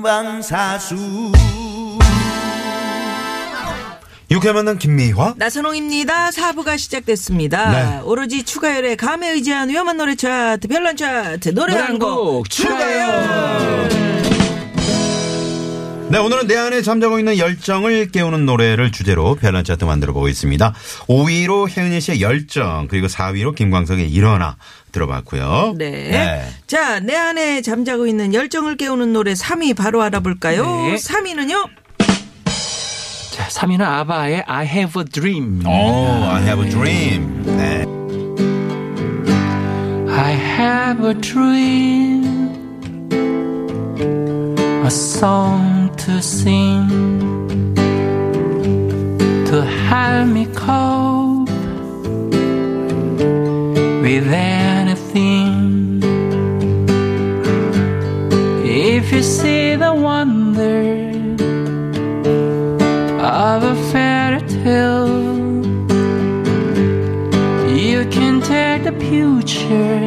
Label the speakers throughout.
Speaker 1: 본방사수
Speaker 2: 유쾌 만난 김미화.
Speaker 3: 나선홍입니다. 사부가 시작됐습니다.
Speaker 2: 네.
Speaker 3: 오로지 추가열의 감에 의지한 위험한 노래 차트, 별난 차트, 노래 한곡 추가열.
Speaker 2: 네, 오늘은 내 안에 잠자고 있는 열정을 깨우는 노래를 주제로 별난 차트 만들어 보고 있습니다. 5위로 혜은이 씨의 열정, 그리고 4위로 김광석의 일어나 들어봤고요.
Speaker 3: 네. 자, 내 안에 잠자고 있는 열정을 깨우는 노래 3위 바로 알아볼까요?
Speaker 4: 네.
Speaker 3: 3위는요?
Speaker 4: 자, 3위는 아바의 I Have a Dream.
Speaker 2: 오, I have a dream. 네.
Speaker 4: I have a dream. A song to sing. To help me cope with If you see the wonder of a fairy tale. You can take the future,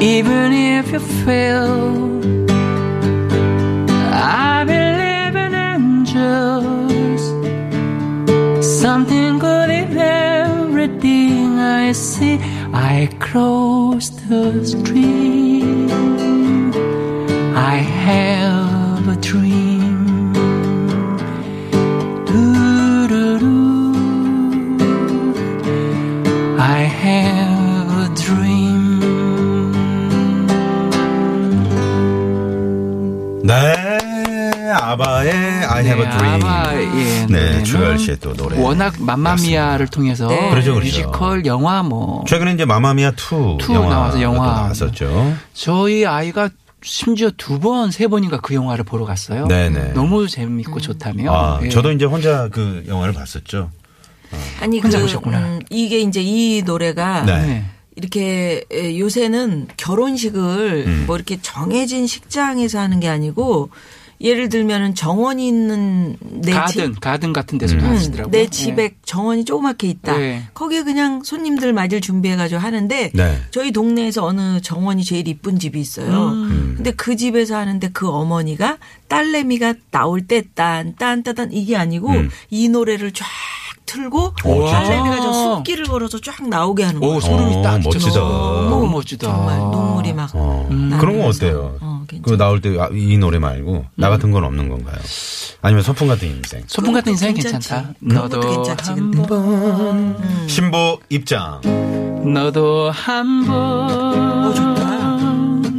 Speaker 4: even if you fail. I believe in angels, something good in everything I see. I cross the street. I have a dream. Do-do-do. I have a dream.
Speaker 2: 네. 아바의 I have a dream.
Speaker 4: 아바의
Speaker 2: 네,
Speaker 4: 노래는
Speaker 2: 주열 씨의 또 노래.
Speaker 4: 워낙 맘마미아를 통해서
Speaker 3: 네.
Speaker 2: 그렇죠, 그렇죠.
Speaker 4: 뮤지컬 영화 뭐
Speaker 2: 최근에 이제 맘마미아
Speaker 4: two
Speaker 2: 영화
Speaker 4: 나와서 영화.
Speaker 2: 나왔었죠.
Speaker 4: 저희 아이가 심지어 두 번, 세 번인가 그 영화를 보러 갔어요.
Speaker 2: 네네.
Speaker 4: 너무 재밌고 좋다며.
Speaker 2: 아,
Speaker 4: 예.
Speaker 2: 저도 이제 혼자 그 영화를 봤었죠.
Speaker 3: 아니,
Speaker 4: 혼자
Speaker 3: 그,
Speaker 4: 보셨구나.
Speaker 3: 음, 이게 이제 이 노래가
Speaker 2: 네.
Speaker 4: 네.
Speaker 3: 이렇게 에, 요새는 결혼식을
Speaker 2: 음.
Speaker 3: 뭐 이렇게 정해진 식장에서 하는 게 아니고 예를 들면은 정원이 있는 내
Speaker 4: 가든,
Speaker 3: 집,
Speaker 4: 가든 같은 데서
Speaker 2: 음.
Speaker 4: 도
Speaker 3: 음,
Speaker 4: 하시더라고요.
Speaker 3: 내 집에 정원이 조그맣게 있다.
Speaker 4: 네.
Speaker 3: 거기에 그냥 손님들 맞을 준비해가지고 하는데
Speaker 2: 네.
Speaker 3: 저희 동네에서 어느 정원이 제일 이쁜 집이 있어요.
Speaker 4: 음.
Speaker 3: 근데 그 집에서 하는데 그 어머니가 딸내미가 나올 때 딴, 딴, 따단 이게 아니고
Speaker 2: 음.
Speaker 3: 이 노래를 쫙 틀고
Speaker 2: 오, 진짜?
Speaker 3: 딸내미가 저 숲길을 걸어서 쫙 나오게 하는 거예요.
Speaker 4: 오, 소름이
Speaker 2: 어,
Speaker 4: 딱
Speaker 2: 멋지다.
Speaker 3: 너무
Speaker 4: 너무 멋지다.
Speaker 3: 정말 눈물이 막
Speaker 2: 어. 그런 건 어때요?
Speaker 3: 어,
Speaker 2: 그. 나올 때 이 노래 말고 나 같은 건 없는 건가요? 아니면 소풍 같은 인생?
Speaker 4: 소풍 같은 인생. 괜찮다.
Speaker 3: 것도 괜찮지, 근데.
Speaker 4: 한번,
Speaker 2: 신보 입장.
Speaker 4: 너도 한번.
Speaker 3: 어, 좋다.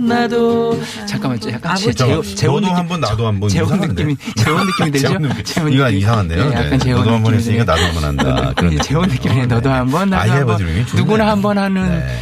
Speaker 4: 나도 잠깐만 약간 제,
Speaker 3: 아버지.
Speaker 4: 재혼 재혼
Speaker 2: 너도
Speaker 4: 느낌
Speaker 2: 한번 나도 한번
Speaker 4: 재혼
Speaker 2: 이상한데?
Speaker 4: 느낌이 재혼 느낌이 들죠?
Speaker 2: 이거
Speaker 4: 느낌.
Speaker 2: 이상한데요?
Speaker 4: 네, 약간
Speaker 2: 네.
Speaker 4: 재혼
Speaker 2: 너도 한번
Speaker 4: 느낌이
Speaker 2: 했으니까. 나도 한번 한다. 그런
Speaker 4: 네, 재혼
Speaker 2: 느낌으로.
Speaker 4: 느낌이네. 너도 한 번, 나도
Speaker 2: 아이
Speaker 4: 한
Speaker 2: 해봐
Speaker 4: 번.
Speaker 2: 드림이 좋네.
Speaker 4: 누구나 한번 하는
Speaker 2: 네.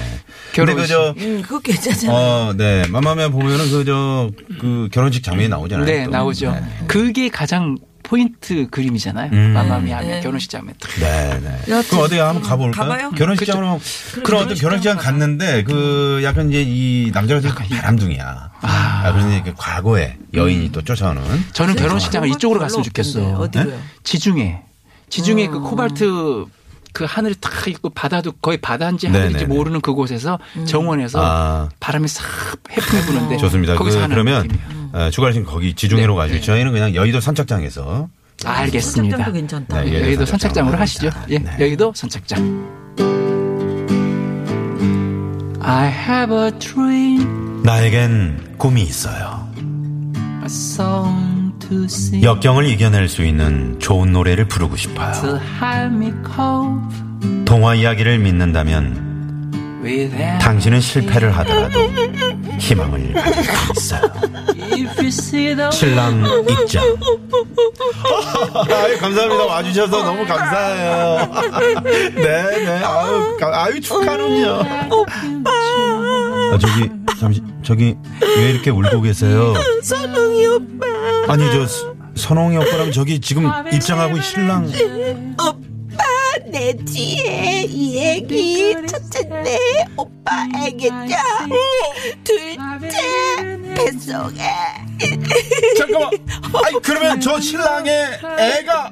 Speaker 2: 근데
Speaker 4: 결혼식.
Speaker 2: 그저
Speaker 3: 음, 그거 괜찮잖아.
Speaker 2: 어, 네. 마마미아 보면은 그저 그 결혼식 장면이 나오잖아요.
Speaker 4: 네,
Speaker 2: 또.
Speaker 4: 나오죠.
Speaker 2: 네.
Speaker 4: 그게 가장 포인트 그림이잖아요.
Speaker 2: 음.
Speaker 4: 마마미아 하면
Speaker 3: 네.
Speaker 4: 결혼식 장면.
Speaker 2: 네, 네. 그럼 어디 한번 가볼까요?
Speaker 3: 가봐요?
Speaker 2: 결혼식장으로 그런 어떤 결혼식장 갔는데 그 약간 이제 이 남자가 되게 바람둥이야. 아, 그래서 이제 그 과거에 여인이 또 쫓아오는.
Speaker 4: 저는 결혼식장을 이쪽으로
Speaker 3: 거
Speaker 4: 갔으면 좋겠어.
Speaker 3: 없던데. 어디로요?
Speaker 4: 지중해. 지중해 그 코발트 그 하늘이 탁 있고 바다도 거의 바다인지 하늘인지
Speaker 2: 네네네.
Speaker 4: 모르는 그곳에서 정원에서
Speaker 2: 아.
Speaker 4: 바람이 싹 해풍이 부는데
Speaker 2: 좋습니다. 그,
Speaker 4: 거기서 하는
Speaker 2: 그러면
Speaker 4: 느낌이에요.
Speaker 2: 어, 주갈 씨 거기 지중해로 가시고 저희는 그냥 여의도 선착장에서
Speaker 4: 알겠습니다.
Speaker 3: 선착장도 괜찮다.
Speaker 2: 네,
Speaker 4: 예,
Speaker 2: 여의도
Speaker 4: 여의도 선착장으로 하시죠.
Speaker 2: 선착장으로
Speaker 4: 예,
Speaker 2: 네.
Speaker 4: 여의도 선착장. I have a dream,
Speaker 2: 나에겐 꿈이 있어요.
Speaker 4: a song to sing.
Speaker 2: 역경을 이겨낼 수 있는 좋은 노래를 부르고
Speaker 4: to
Speaker 2: 싶어요.
Speaker 4: help me cope
Speaker 2: 동화 이야기를 믿는다면. 당신은 실패를 하더라도 희망을 수 있어요.
Speaker 4: If you see the
Speaker 2: 신랑 입장. 아유, 감사합니다. 와주셔서 너무 감사해요. 네 네. 아유, 가- 아유 축하는요. 아, 저기, 잠시, 저기, 왜 이렇게 울고 계세요?
Speaker 3: 선웅이 오빠.
Speaker 5: 아니 저 스- 선홍이 오빠라면 저기 지금 입장하고 신랑
Speaker 3: 오빠 내 뒤에 이 애기 첫째인데 오빠 애기죠 둘째 뱃속에
Speaker 5: 잠깐만. 아니 그러면 저 신랑의 애가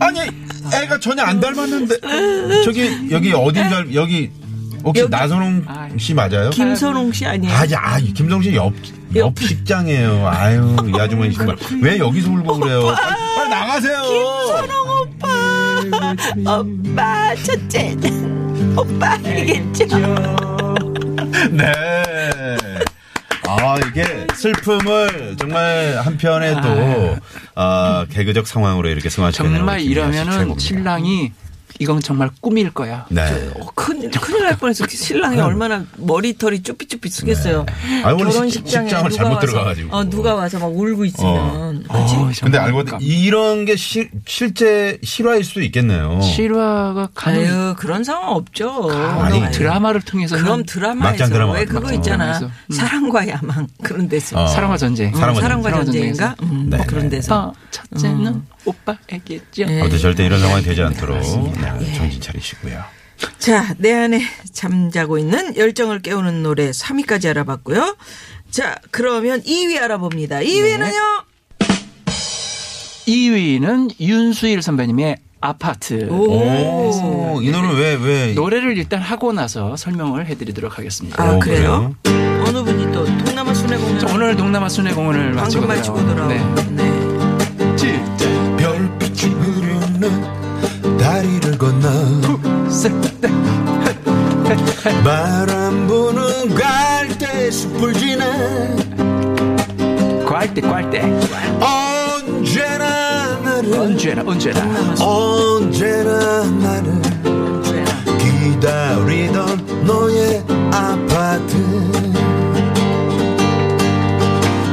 Speaker 5: 아니 애가 전혀 안 닮았는데 저기 여기 어딘 줄 알- 여기 혹시 나선홍 씨 맞아요?
Speaker 3: 김선홍 씨 아니에요?
Speaker 5: 아야 아, 김성 씨옆 옆 식장이에요. 아유 이 아주머니 정말 왜 여기서 울고 그래요? 빨리, 빨리 나가세요.
Speaker 3: 김선홍 오빠 오빠 첫째는 오빠 애기죠
Speaker 5: 네. 아, 이게 슬픔을 정말 한편에 또, 아, 개그적 상황으로 이렇게 승화시켜내는
Speaker 4: 정말 이러면은. 신랑이 이건 정말 꿈일 거야.
Speaker 5: 네.
Speaker 3: 어, 큰일, 큰일 날 뻔했어. 그 신랑이 얼마나 머리털이 쭈삐쭈삐 쓰겠어요.
Speaker 5: 아니, 오늘
Speaker 3: 결혼식장에 누가
Speaker 5: 잘못
Speaker 3: 와서,
Speaker 5: 들어가가지고.
Speaker 3: 어, 누가 와서 막 울고 있으면. 그치?
Speaker 4: 어,
Speaker 5: 근데 알고 보니 이런 게 시- 실제 실화일 수도 있겠네요.
Speaker 4: 실화가 가는
Speaker 3: 아유, 그런 상황 없죠.
Speaker 5: 아니,
Speaker 4: 드라마를 통해서
Speaker 3: 그럼 드라마에서
Speaker 5: 드라마,
Speaker 3: 왜 그거 있잖아.
Speaker 4: 음.
Speaker 3: 사랑과 야망 그런 데서.
Speaker 5: 어.
Speaker 4: 사랑과 전쟁.
Speaker 3: 음,
Speaker 5: 사랑과
Speaker 3: 사랑과
Speaker 4: 전쟁.
Speaker 3: 전쟁인가? 음,
Speaker 5: 네,
Speaker 3: 그런
Speaker 5: 네.
Speaker 3: 데서.
Speaker 4: 오빠 첫째는 오빠 애기죠.
Speaker 3: 예.
Speaker 5: 아무튼 절대 이런 상황이 되지 않도록 네, 정신 차리시고요.
Speaker 3: 자, 내 안에 잠자고 있는 열정을 깨우는 노래 3위까지 알아봤고요. 자, 그러면 2위 알아봅니다. 2위는요?
Speaker 4: 2위는 윤수일 선배님의 아파트.
Speaker 5: 오, 이 노래 왜, 왜.
Speaker 4: 노래를 일단 하고 나서 설명을 해드리도록 하겠습니다.
Speaker 3: 아,
Speaker 5: 오,
Speaker 3: 그래요? 어느 분이 또 동남아 순회 공연
Speaker 4: 자, 오늘 동남아 순회 공연을 마치고
Speaker 3: 방금 마치고
Speaker 4: 돌아온. 네.
Speaker 3: 네.
Speaker 2: 건너. 바람 부는 갈대 숲을 지나
Speaker 4: 괄대 괄대
Speaker 2: 언제나 나를
Speaker 4: 언제나 언제나.
Speaker 2: 언제나 나를 기다리던 너의 아파트.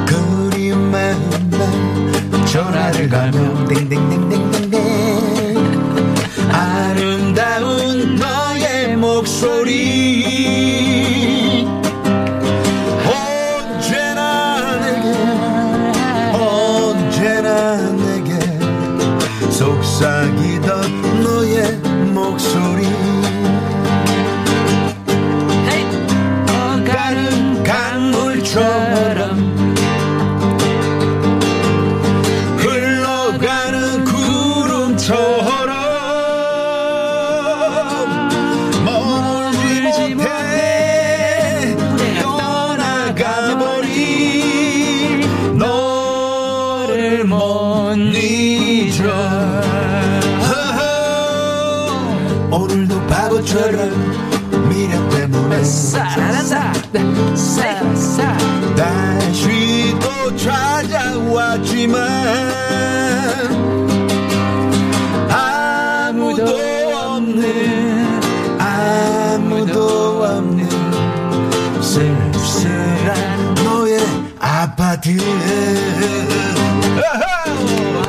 Speaker 2: 그림만 전화를 가면 땡땡땡땡땡땡 오늘도 바보처럼 미련 때문에
Speaker 4: 잘한다 싸싸
Speaker 2: 다시 또 찾아왔지만 아무도 없는 아무도 없는 쓸쓸한 너의 아파트.
Speaker 3: 아,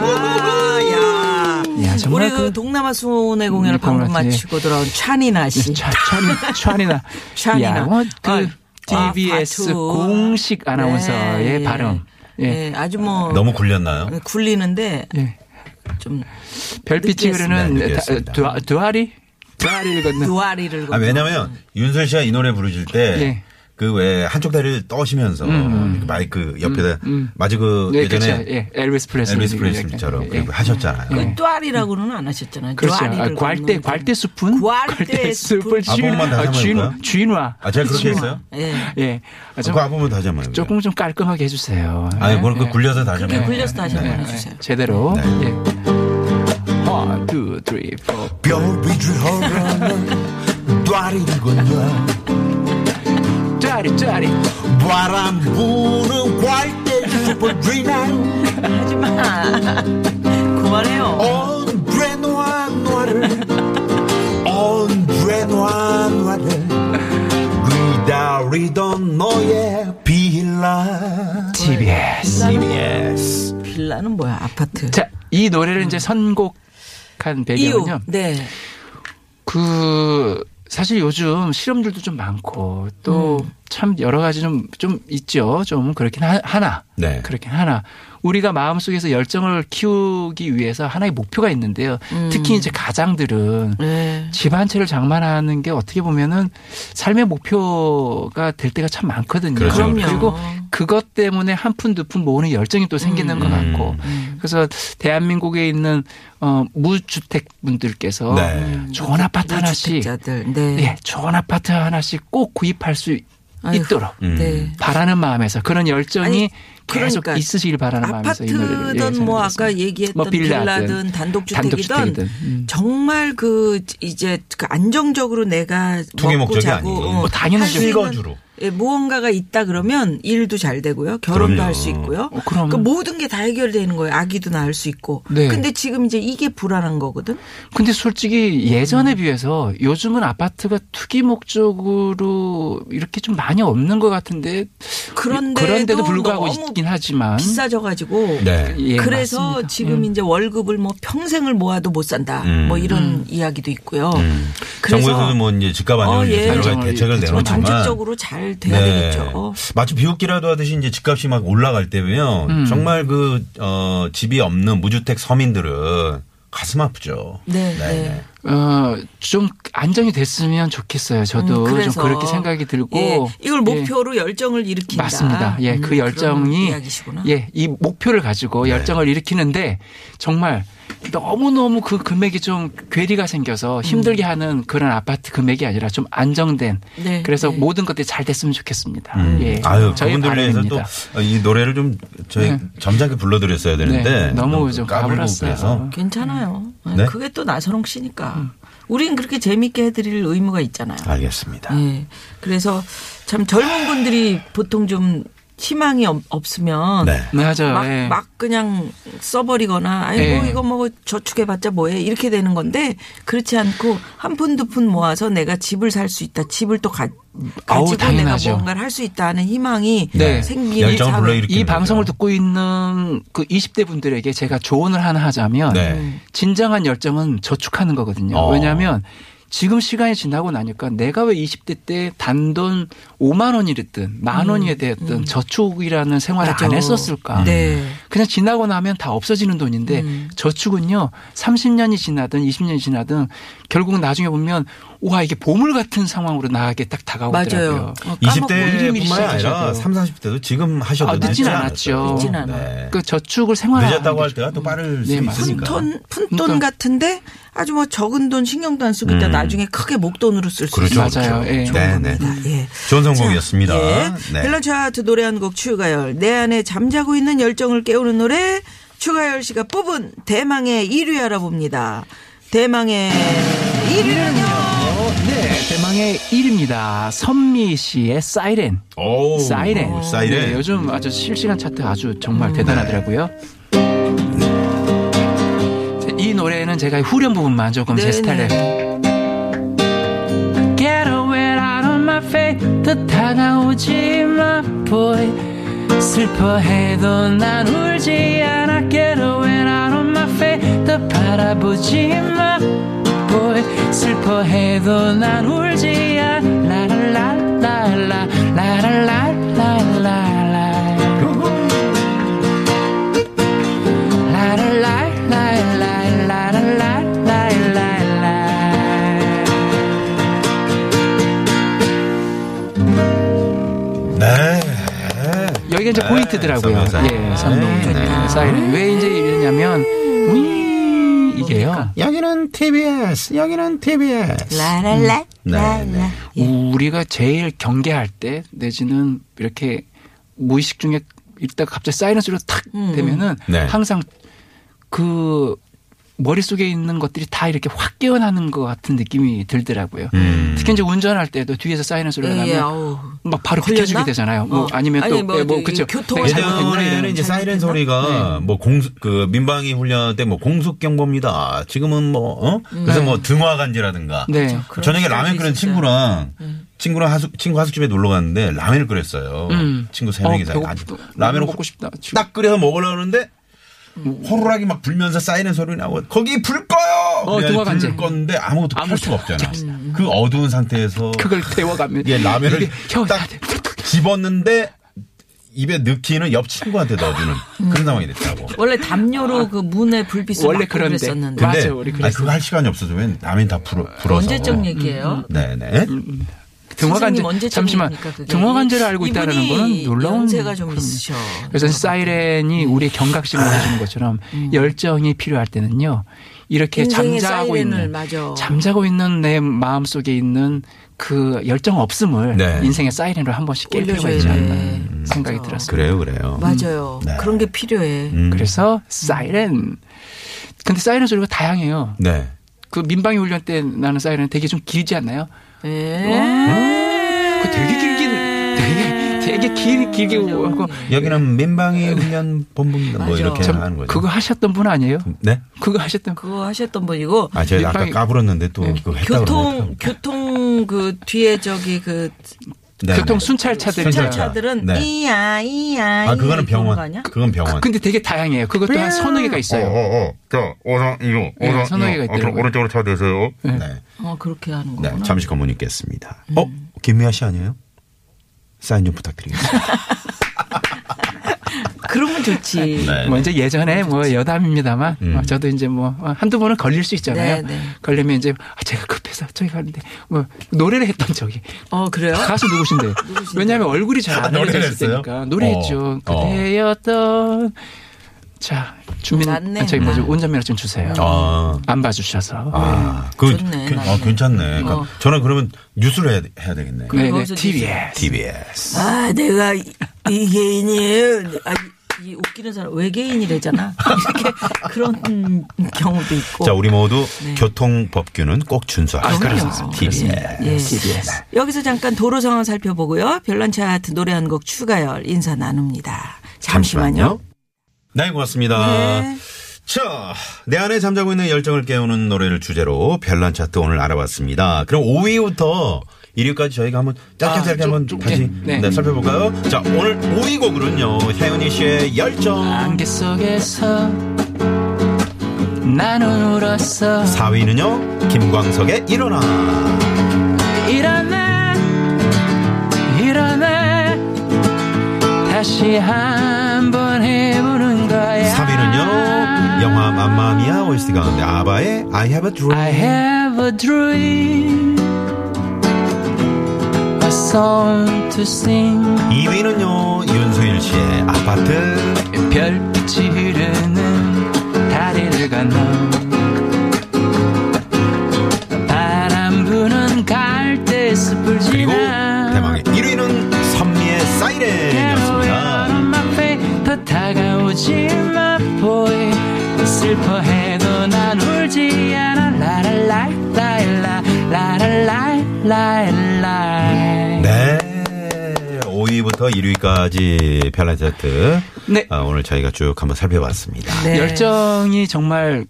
Speaker 3: 야.
Speaker 4: 야, 정말
Speaker 3: 우리 그
Speaker 4: 그-
Speaker 3: 동남아 순회 공연을
Speaker 4: 음,
Speaker 3: 방금. 마치고 돌아온 찬이나 씨.
Speaker 4: 차, 찬이, 찬이나.
Speaker 3: 찬이나.
Speaker 4: 야, 뭐, 그,
Speaker 3: 아,
Speaker 4: TBS. 공식 아나운서의
Speaker 3: 네.
Speaker 4: 발음. 예.
Speaker 3: 예, 아주 뭐
Speaker 5: 너무 굴렸나요?
Speaker 3: 굴리는데
Speaker 4: 예.
Speaker 3: 좀
Speaker 4: 별빛이. 흐르는
Speaker 5: 네.
Speaker 4: 두, 두아리? 두아리를 걷는.
Speaker 3: 두아리를
Speaker 5: 아, 왜냐면 윤설 씨가 이 노래 부르실 때
Speaker 4: 예.
Speaker 5: 그 왜 한쪽 다리를 떠시면서 이렇게 마이크 옆에다 마치 그
Speaker 4: 네,
Speaker 5: 예전에
Speaker 4: 그렇죠. 예. 엘비스 프레슬리.
Speaker 5: 엘비스 프레슬리처럼
Speaker 4: 예.
Speaker 5: 그리고 하셨잖아요.
Speaker 3: 그 뚜아리라고는 안 하셨잖아요.
Speaker 4: 그렇죠.
Speaker 3: 아,
Speaker 4: 괄대,
Speaker 3: 걷는
Speaker 4: 괄대?
Speaker 3: 괄대 숲을
Speaker 5: 아, 번만 다시 한번
Speaker 4: 쥐,
Speaker 5: 해볼까요?
Speaker 4: 쥐누아.
Speaker 5: 아, 제가 그렇게 했어요?
Speaker 3: 예.
Speaker 4: 예. 아, 좀,
Speaker 5: 그 앞부분 다시 한번?
Speaker 4: 조금 좀 깔끔하게 해주세요.
Speaker 5: 아니,
Speaker 4: 예.
Speaker 5: 뭘그
Speaker 4: 예.
Speaker 5: 굴려서 다시 한번.
Speaker 3: 굴려서 다시 한번
Speaker 4: 예,
Speaker 3: 해주세요.
Speaker 4: 예. 제대로.
Speaker 5: 네.
Speaker 4: 예. One, two, three, four.
Speaker 2: 별빛을 흐르는 다리를 건너
Speaker 4: 짜리, 짜리.
Speaker 2: 바람 부는 갈대 숲을 지나
Speaker 3: 그만해요.
Speaker 2: Ombre noir noir Ombre noir noir 기다리던 너의 빌라
Speaker 4: TBS.
Speaker 5: CBS.
Speaker 3: 빌라는 뭐야? 아파트.
Speaker 4: 자, 이 노래를 이제 선곡한. 배경은요.
Speaker 3: 네.
Speaker 4: 그 사실 요즘 실험들도 좀 많고 또
Speaker 3: 음.
Speaker 4: 참 여러 가지 좀, 좀 있죠. 좀 그렇긴 하- 하나.
Speaker 2: 네.
Speaker 4: 그렇긴 하나. 우리가 마음속에서 열정을 키우기 위해서 하나의 목표가 있는데요. 특히 이제 가장들은
Speaker 3: 네.
Speaker 4: 집한 채를 장만하는 게 어떻게 보면은 삶의 목표가 될 때가 참 많거든요.
Speaker 2: 그렇죠,
Speaker 3: 그럼요.
Speaker 4: 그리고 그것 때문에 한 푼 두 푼 모으는 열정이 또 생기는 것 같고. 그래서 대한민국에 있는 어 무주택 분들께서
Speaker 2: 네.
Speaker 4: 좋은 아파트 하나씩
Speaker 3: 무주택자들. 네.
Speaker 4: 예, 좋은 아파트 하나씩 꼭 구입할 수
Speaker 3: 아이고,
Speaker 4: 있도록
Speaker 2: 음.
Speaker 3: 네.
Speaker 4: 바라는 마음에서 그런 열정이
Speaker 3: 아니, 그러니까
Speaker 4: 있으시길 바라는 마음에서 이 노래를 예,
Speaker 3: 아파트든 뭐 아까. 얘기했던
Speaker 4: 뭐 빌라든,
Speaker 3: 빌라든 단독주택이든
Speaker 4: 단독주택이든. 음.
Speaker 3: 정말 그 이제 그 안정적으로 내가 먹고
Speaker 2: 목적이
Speaker 3: 자고. 어,
Speaker 4: 뭐 당연하죠.
Speaker 3: 할수 있는
Speaker 2: 실거주로.
Speaker 3: 예, 무언가가 있다 그러면 일도 잘 되고요. 결혼도. 할 수 있고요.
Speaker 4: 어, 그럼.
Speaker 3: 그 모든 게 다 해결되는 거예요. 아기도 낳을 수 있고.
Speaker 4: 네.
Speaker 3: 근데 지금 이제 이게 불안한 거거든.
Speaker 4: 근데 솔직히 예전에
Speaker 3: 음.
Speaker 4: 비해서 요즘은 아파트가 투기 목적으로 이렇게 좀 많이 없는 것 같은데
Speaker 3: 그런데도
Speaker 4: 그런데도 불구하고
Speaker 3: 너무
Speaker 4: 있긴 하지만
Speaker 3: 비싸져 가지고
Speaker 2: 네.
Speaker 4: 예,
Speaker 3: 그래서
Speaker 4: 맞습니다.
Speaker 3: 지금
Speaker 4: 음.
Speaker 3: 이제 월급을 뭐 평생을 모아도 못 산다.
Speaker 2: 음.
Speaker 3: 뭐 이런 이야기도 있고요.
Speaker 2: 음.
Speaker 3: 그래서
Speaker 2: 정부에서도 뭐 이제 집값 안정을
Speaker 3: 어, 예.
Speaker 2: 여러 가지 대책을 내놓지만
Speaker 3: 정책적으로 잘 돼야 되겠죠.
Speaker 2: 마치 비웃기라도 하듯이 이제 집값이 막 올라갈 때면
Speaker 4: 음.
Speaker 2: 정말 그, 어, 집이 없는 무주택 서민들은 가슴 아프죠.
Speaker 3: 네, 네.
Speaker 4: 어, 좀 안정이 됐으면 좋겠어요. 저도
Speaker 3: 음,
Speaker 4: 좀 그렇게 생각이 들고
Speaker 3: 예, 이걸
Speaker 4: 예.
Speaker 3: 목표로 열정을 일으킨다.
Speaker 4: 맞습니다. 예,
Speaker 3: 음,
Speaker 4: 그 열정이. 예, 이 목표를 가지고
Speaker 2: 네.
Speaker 4: 열정을 일으키는데 정말 너무 너무 그 금액이 좀 괴리가 생겨서 힘들게 하는 그런 아파트 금액이 아니라 좀 안정된
Speaker 3: 네,
Speaker 4: 그래서
Speaker 3: 네.
Speaker 4: 모든 것들이 잘 됐으면 좋겠습니다.
Speaker 2: 음.
Speaker 4: 예,
Speaker 2: 아유,
Speaker 4: 저희
Speaker 2: 그분들 위해서. 또 이 노래를 좀 저희
Speaker 4: 네.
Speaker 2: 점잖게 불러드렸어야 되는데
Speaker 4: 네, 너무 좀
Speaker 2: 까불고
Speaker 4: 가불었어요.
Speaker 2: 그래서
Speaker 3: 괜찮아요.
Speaker 2: 네?
Speaker 3: 그게 또 나선홍 씨니까. 우린 그렇게 재밌게 해드릴 의무가 있잖아요.
Speaker 2: 알겠습니다.
Speaker 3: 예. 그래서 참 젊은 분들이 보통 좀 희망이 없- 없으면
Speaker 2: 네.
Speaker 4: 맞아요.
Speaker 3: 막,
Speaker 4: 예.
Speaker 3: 막 그냥 써버리거나 아이고
Speaker 4: 예.
Speaker 3: 이거 뭐 저축해봤자 뭐해 이렇게 되는 건데 그렇지 않고 한 푼 두 푼 모아서 내가 집을 살 수 있다 집을 또 가,
Speaker 4: 아우,
Speaker 3: 가지고 내가
Speaker 4: 당연하죠.
Speaker 3: 뭔가를 할 수 있다 하는 희망이
Speaker 4: 네.
Speaker 3: 생기는
Speaker 4: 이 방송을. 듣고 있는 그 20대 분들에게 제가 조언을 하나 하자면
Speaker 2: 네.
Speaker 4: 진정한 열정은 저축하는 거거든요.
Speaker 2: 어.
Speaker 4: 왜냐하면 지금 시간이 지나고 나니까 내가 왜 20대 때 단돈 5만 원이 됐든 만 원이 됐든 저축이라는 생활을
Speaker 3: 음. 맞아.
Speaker 4: 안 했었을까?
Speaker 3: 네.
Speaker 4: 그냥 지나고 나면 다 없어지는 돈인데
Speaker 3: 음.
Speaker 4: 저축은요 30년이 지나든 20년이 지나든 결국 나중에 보면 와 이게 보물 같은 상황으로 나에게 딱 다가오더라고요.
Speaker 3: 맞아요. 어, 까먹고
Speaker 4: 미리미리
Speaker 2: 20대뿐만 아니라
Speaker 4: 시작하셔도.
Speaker 2: 30, 40대도 지금 하셔도
Speaker 4: 아, 늦진 않았죠.
Speaker 2: 않았어요.
Speaker 3: 늦진 않아.
Speaker 2: 네.
Speaker 4: 그 저축을 생활하는
Speaker 2: 늦었다고
Speaker 4: 할게
Speaker 2: 때가 또 빠를
Speaker 4: 네,
Speaker 2: 수. 있으니까.
Speaker 3: 푼돈 푼돈
Speaker 4: 그러니까.
Speaker 3: 같은데 아주 뭐 적은 돈 신경도 안 쓰고 있다
Speaker 2: 음.
Speaker 3: 나중에 크게 목돈으로 쓸수
Speaker 2: 그렇죠.
Speaker 3: 있어요.
Speaker 4: 맞아요.
Speaker 2: 그렇죠.
Speaker 4: 예.
Speaker 3: 좋은
Speaker 2: 네, 네.
Speaker 3: 예.
Speaker 2: 좋은 선곡이었습니다.
Speaker 3: 자, 예.
Speaker 2: 네.
Speaker 3: 밸런 차트 노래 한 곡 추가열. 내 안에 잠자고 있는 열정을 깨우는 노래 추가열 씨가 뽑은 대망의 1위 알아봅니다. 대망의 1위는요.
Speaker 4: 네, 대망의 1위입니다. 선미 씨의 사이렌.
Speaker 2: 오,
Speaker 4: 사이렌.
Speaker 2: 오, 사이렌.
Speaker 4: 네, 요즘 아주 실시간 차트 아주 정말 대단하더라고요. 이 노래는 제가 후렴 부분만 조금 제
Speaker 3: 네네.
Speaker 4: 스타일에 Get away out of my face 더 다가오지 마 boy 슬퍼해도 난 울지 않아 Get away out of my face 더 바라보지 마 boy 슬퍼해도 난 울지 않아 라라라라라 라라라라라
Speaker 2: 네.
Speaker 4: 여기가 이제
Speaker 2: 네,
Speaker 4: 포인트더라고요. 예, 선미.
Speaker 2: 네.
Speaker 4: 네, 사이렌. 왜 이제 이러냐면, 위, 이게요.
Speaker 2: 여기는 TBS, 여기는 TBS.
Speaker 3: 라랄라
Speaker 2: 네,
Speaker 3: 라라.
Speaker 2: 네.
Speaker 3: 예.
Speaker 4: 우리가 제일 경계할 때, 내지는 이렇게 무의식 중에 있다가 갑자기 사이렌 소리가 탁
Speaker 3: 음,
Speaker 4: 되면은
Speaker 2: 네.
Speaker 4: 항상 그 머릿속에 있는 것들이 다 이렇게 확 깨어나는 것 같은 느낌이 들더라고요.
Speaker 2: 음.
Speaker 4: 특히 이제 운전할 때도 뒤에서 사이렌 소리가
Speaker 3: 예, 예,
Speaker 4: 나면
Speaker 3: 아우.
Speaker 4: 막 바로
Speaker 3: 걸렸나?
Speaker 4: 비켜주게 되잖아요. 뭐
Speaker 3: 어.
Speaker 4: 아니면 또
Speaker 3: 아니, 뭐
Speaker 4: 예, 뭐
Speaker 3: 저기
Speaker 4: 그쵸.
Speaker 3: 교통을
Speaker 4: 내가 잘못했나
Speaker 2: 예전에는 이제 사이렌? 소리가 뭐 공수 그 민방위 훈련 때 뭐 공숙 경보입니다. 지금은 뭐 어? 그래서 뭐 등화간지라든가
Speaker 4: 네.
Speaker 3: 그런
Speaker 2: 저녁에 라면 끓는. 친구랑 친구랑 하숙 친구 하숙집에 놀러 갔는데 라면을 끓였어요.
Speaker 4: 음.
Speaker 2: 친구 세
Speaker 4: 어,
Speaker 2: 명이서
Speaker 4: 배고프다.
Speaker 2: 아주 라면을
Speaker 4: 먹고 싶다.
Speaker 2: 딱 끓여서 먹으려고 하는데 호루라기 막 불면서 사이렌 소리 나고 거기 불 꺼요.
Speaker 4: 어.
Speaker 2: 불을 껐는데 아무것도 켤 수가 없잖아. 그 어두운 상태에서
Speaker 4: 그걸 데워가면
Speaker 2: 이게 라면을 딱 집었는데 입에 넣기는 옆 친구한테 넣어주는 그런 상황이 됐다고.
Speaker 3: 원래 담요로 그 문에 불빛을
Speaker 4: 원래 그런데.
Speaker 3: 그랬었는데.
Speaker 4: 맞아요,
Speaker 2: 근데
Speaker 4: 우리 그랬어요.
Speaker 2: 그거 할 시간이 없어서 왜 라면 다 불어, 불어서.
Speaker 3: 언제적 얘기예요?
Speaker 2: 네네.
Speaker 4: 등화관제 잠시만? 등화관제를 알고 있다는 거는 놀라운
Speaker 3: 연세가 좀. 있으셔.
Speaker 4: 그래서 사이렌이 우리의 경각심을 해주는 것처럼 열정이 필요할 때는요 이렇게 잠자고
Speaker 3: 사이렌을,
Speaker 4: 있는
Speaker 3: 맞아.
Speaker 4: 잠자고 있는 내 마음 속에 있는 그 열정 없음을
Speaker 2: 네.
Speaker 4: 인생의 사이렌으로 한 번씩 깰 필요가 있지
Speaker 3: 돼.
Speaker 4: 않나 생각이
Speaker 3: 맞아.
Speaker 4: 들었습니다.
Speaker 2: 그래요, 그래요.
Speaker 3: 맞아요.
Speaker 2: 네.
Speaker 3: 그런 게 필요해.
Speaker 2: 음.
Speaker 4: 그래서 사이렌 근데 사이렌 소리가 다양해요.
Speaker 2: 네.
Speaker 4: 그 민방위 훈련 때 나는 사이렌 되게 좀 길지 않나요?
Speaker 3: 예.
Speaker 4: 그 되게 길긴 되게 되게 길 길게 하고
Speaker 2: 여기는 민방위 훈련 본부입니다. 뭐
Speaker 3: 맞아.
Speaker 2: 이렇게
Speaker 4: 참
Speaker 2: 하는 거죠.
Speaker 4: 그거 하셨던 분 아니에요?
Speaker 2: 네?
Speaker 4: 그거 하셨던
Speaker 3: 그거 하셨던 분이고
Speaker 2: 아, 제가 아까
Speaker 4: 민방위-
Speaker 2: 까불었는데 또 그거 했다고
Speaker 3: 교통. 교통 그 뒤에 저기 그
Speaker 2: 네,
Speaker 4: 교통
Speaker 2: 네.
Speaker 4: 순찰차들
Speaker 2: 순찰차.
Speaker 4: 있잖아요.
Speaker 3: 차들은
Speaker 2: 네.
Speaker 3: 이야 이야
Speaker 2: 아, 그거는 병원.
Speaker 3: 아니야?
Speaker 2: 그건 병원.
Speaker 4: 근데 되게 다양해요. 그것도 한 서너 개가 있어요.
Speaker 6: 어, 자, 오상, 이거,
Speaker 4: 네,
Speaker 6: 오상,
Speaker 4: 서너 개가.
Speaker 6: 아,
Speaker 4: 있더라고요.
Speaker 6: 오른쪽으로 차 대세요.
Speaker 2: 네.
Speaker 3: 어 그렇게 하는
Speaker 2: 네.
Speaker 3: 거구나.
Speaker 2: 잠시 검문 있겠습니다.
Speaker 3: 음.
Speaker 2: 어? 김미아 씨 아니에요? 사인 좀 부탁드리겠습니다.
Speaker 3: 그러면 좋지.
Speaker 2: 네.
Speaker 4: 뭐 이제 예전에 뭐 여담입니다만
Speaker 2: 음.
Speaker 4: 어, 저도 이제 뭐 한두 번은 걸릴 수 있잖아요.
Speaker 3: 네, 네.
Speaker 4: 걸리면 이제 아, 제가 급해서 저기 가는데 뭐 노래를 했던 적이
Speaker 3: 어 그래요?
Speaker 4: 가수 누구신데? 왜냐하면 얼굴이 잘
Speaker 2: 아,
Speaker 4: 안 알려져? 때니까 노래했죠.
Speaker 2: 어.
Speaker 4: 그대였던 자 주민
Speaker 3: 낫네,
Speaker 4: 아, 저기 뭐죠
Speaker 3: 나.
Speaker 4: 운전면허 좀 주세요.
Speaker 2: 아.
Speaker 4: 안 봐주셔서.
Speaker 2: 아, 그,
Speaker 3: 좋네,
Speaker 2: 그. 어, 괜찮네. 그러니까
Speaker 3: 어.
Speaker 2: 저는 그러면 뉴스를 해야, 해야 되겠네.
Speaker 4: 네, 네, TV에.
Speaker 2: TBS.
Speaker 3: 아 내가 이, 이 개인이에요. 아, 이, 이 웃기는 사람 외계인이래잖아. 이렇게 그런 음, 경우도 있고.
Speaker 2: 자, 우리 모두
Speaker 3: 네.
Speaker 2: 교통 법규는 꼭 준수하시죠.
Speaker 3: 그럼요.
Speaker 2: TBS.
Speaker 3: 예.
Speaker 4: TBS.
Speaker 3: 여기서 잠깐 도로 상황 살펴보고요. 별난 차트 노래 한 곡 추가열 인사 나눕니다. 잠시만요.
Speaker 2: 네, 고맙습니다.
Speaker 3: 네.
Speaker 2: 자, 내 안에 잠자고 있는 열정을 깨우는 노래를 주제로 별난 차트 오늘 알아봤습니다. 그럼 5위부터 1위까지 저희가 한번 짧게
Speaker 4: 아,
Speaker 2: 짧게
Speaker 4: 좀,
Speaker 2: 한번
Speaker 4: 좀,
Speaker 2: 다시
Speaker 4: 네.
Speaker 2: 네, 살펴볼까요? 자, 오늘 5위 곡으로는요, 혜은이 씨의 열정.
Speaker 4: 안개 속에서 나는 울었어
Speaker 2: 4위는요, 김광석의 일어나.
Speaker 4: 일어나 일어나 다시 한번 해보는 거야
Speaker 2: 3위는요, 영화 맘마미아 OST 가운데 아바의 I have a dream.
Speaker 4: I have a dream
Speaker 2: 2위는요, 윤소일 씨의 아파트.
Speaker 4: 별빛이 흐르는 다리를 건너 바람 부는 갈대 숲을
Speaker 2: 그리고
Speaker 4: 지나
Speaker 2: 대망의 1위는 선미의 사이렌이었습니다.
Speaker 4: 더 다가오지 마 보이 슬퍼해도 난 울지 않아 라랄라 라일라 라랄라 라
Speaker 2: 5위부터 1위까지 별난 차트.
Speaker 4: 네.
Speaker 2: 아, 오늘 저희가 쭉 한번 살펴봤습니다.
Speaker 3: 네.
Speaker 4: 열정이 정말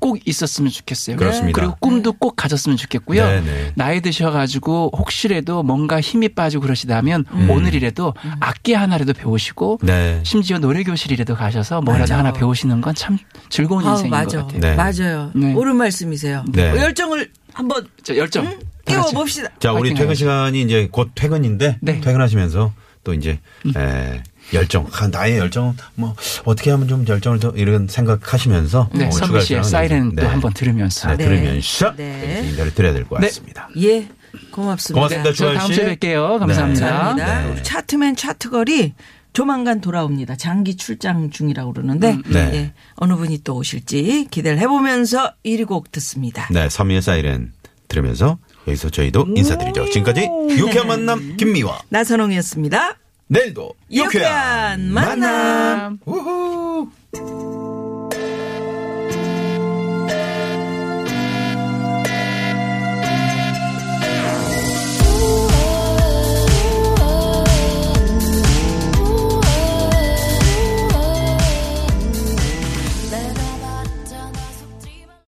Speaker 4: 꼭 있었으면 좋겠어요.
Speaker 2: 그렇습니다.
Speaker 4: 그리고 꿈도 꼭 가졌으면 좋겠고요.
Speaker 2: 네, 네.
Speaker 4: 나이 드셔가지고 혹시라도 뭔가 힘이 빠지고 그러시다면
Speaker 2: 음.
Speaker 4: 오늘이라도 악기 하나라도 배우시고
Speaker 2: 네.
Speaker 4: 심지어 노래 교실이라도 가셔서 뭐라도 하나 배우시는 건 참 즐거운
Speaker 3: 아우,
Speaker 4: 인생인
Speaker 3: 맞아.
Speaker 4: 것 같아요.
Speaker 2: 네.
Speaker 3: 맞아요.
Speaker 4: 네.
Speaker 3: 옳은 말씀이세요.
Speaker 2: 네.
Speaker 3: 열정을 한번
Speaker 4: 자, 열정. 다
Speaker 3: 띄워
Speaker 4: 같이.
Speaker 3: 봅시다.
Speaker 2: 자, 우리 퇴근. 시간이 이제 곧 퇴근인데
Speaker 4: 네. 음.
Speaker 2: 퇴근하시면서 또 이제 에, 열정, 아, 나의 열정은 뭐 어떻게 하면 좀 열정을 더 이런 생각하시면서
Speaker 4: 네,
Speaker 2: 오늘
Speaker 4: 선미
Speaker 2: 추가
Speaker 4: 씨의 사이렌도
Speaker 2: 네.
Speaker 4: 한번 들으면서.
Speaker 2: 네,
Speaker 3: 네.
Speaker 2: 들으면서
Speaker 3: 네.
Speaker 2: 이렇게 인사를 드려야 될것
Speaker 4: 네.
Speaker 2: 같습니다.
Speaker 3: 예. 고맙습니다.
Speaker 2: 고맙습니다,
Speaker 4: 저
Speaker 2: 주한
Speaker 4: 다음
Speaker 2: 씨.
Speaker 4: 주에 뵐게요. 감사합니다.
Speaker 3: 감사합니다.
Speaker 2: 네.
Speaker 3: 우리 차트맨 차트걸이 조만간 돌아옵니다. 장기 출장 중이라고 그러는데
Speaker 2: 네.
Speaker 3: 예, 어느 분이 또 오실지 기대를 해보면서 1위 곡 듣습니다.
Speaker 2: 네, 선미의 사이렌 들으면서 여기서 저희도 인사드리죠. 지금까지 유쾌한 만남 김미화.
Speaker 3: 나선홍이었습니다.
Speaker 2: 내일도 유쾌한
Speaker 3: 유쾌한 만남.
Speaker 2: 우후.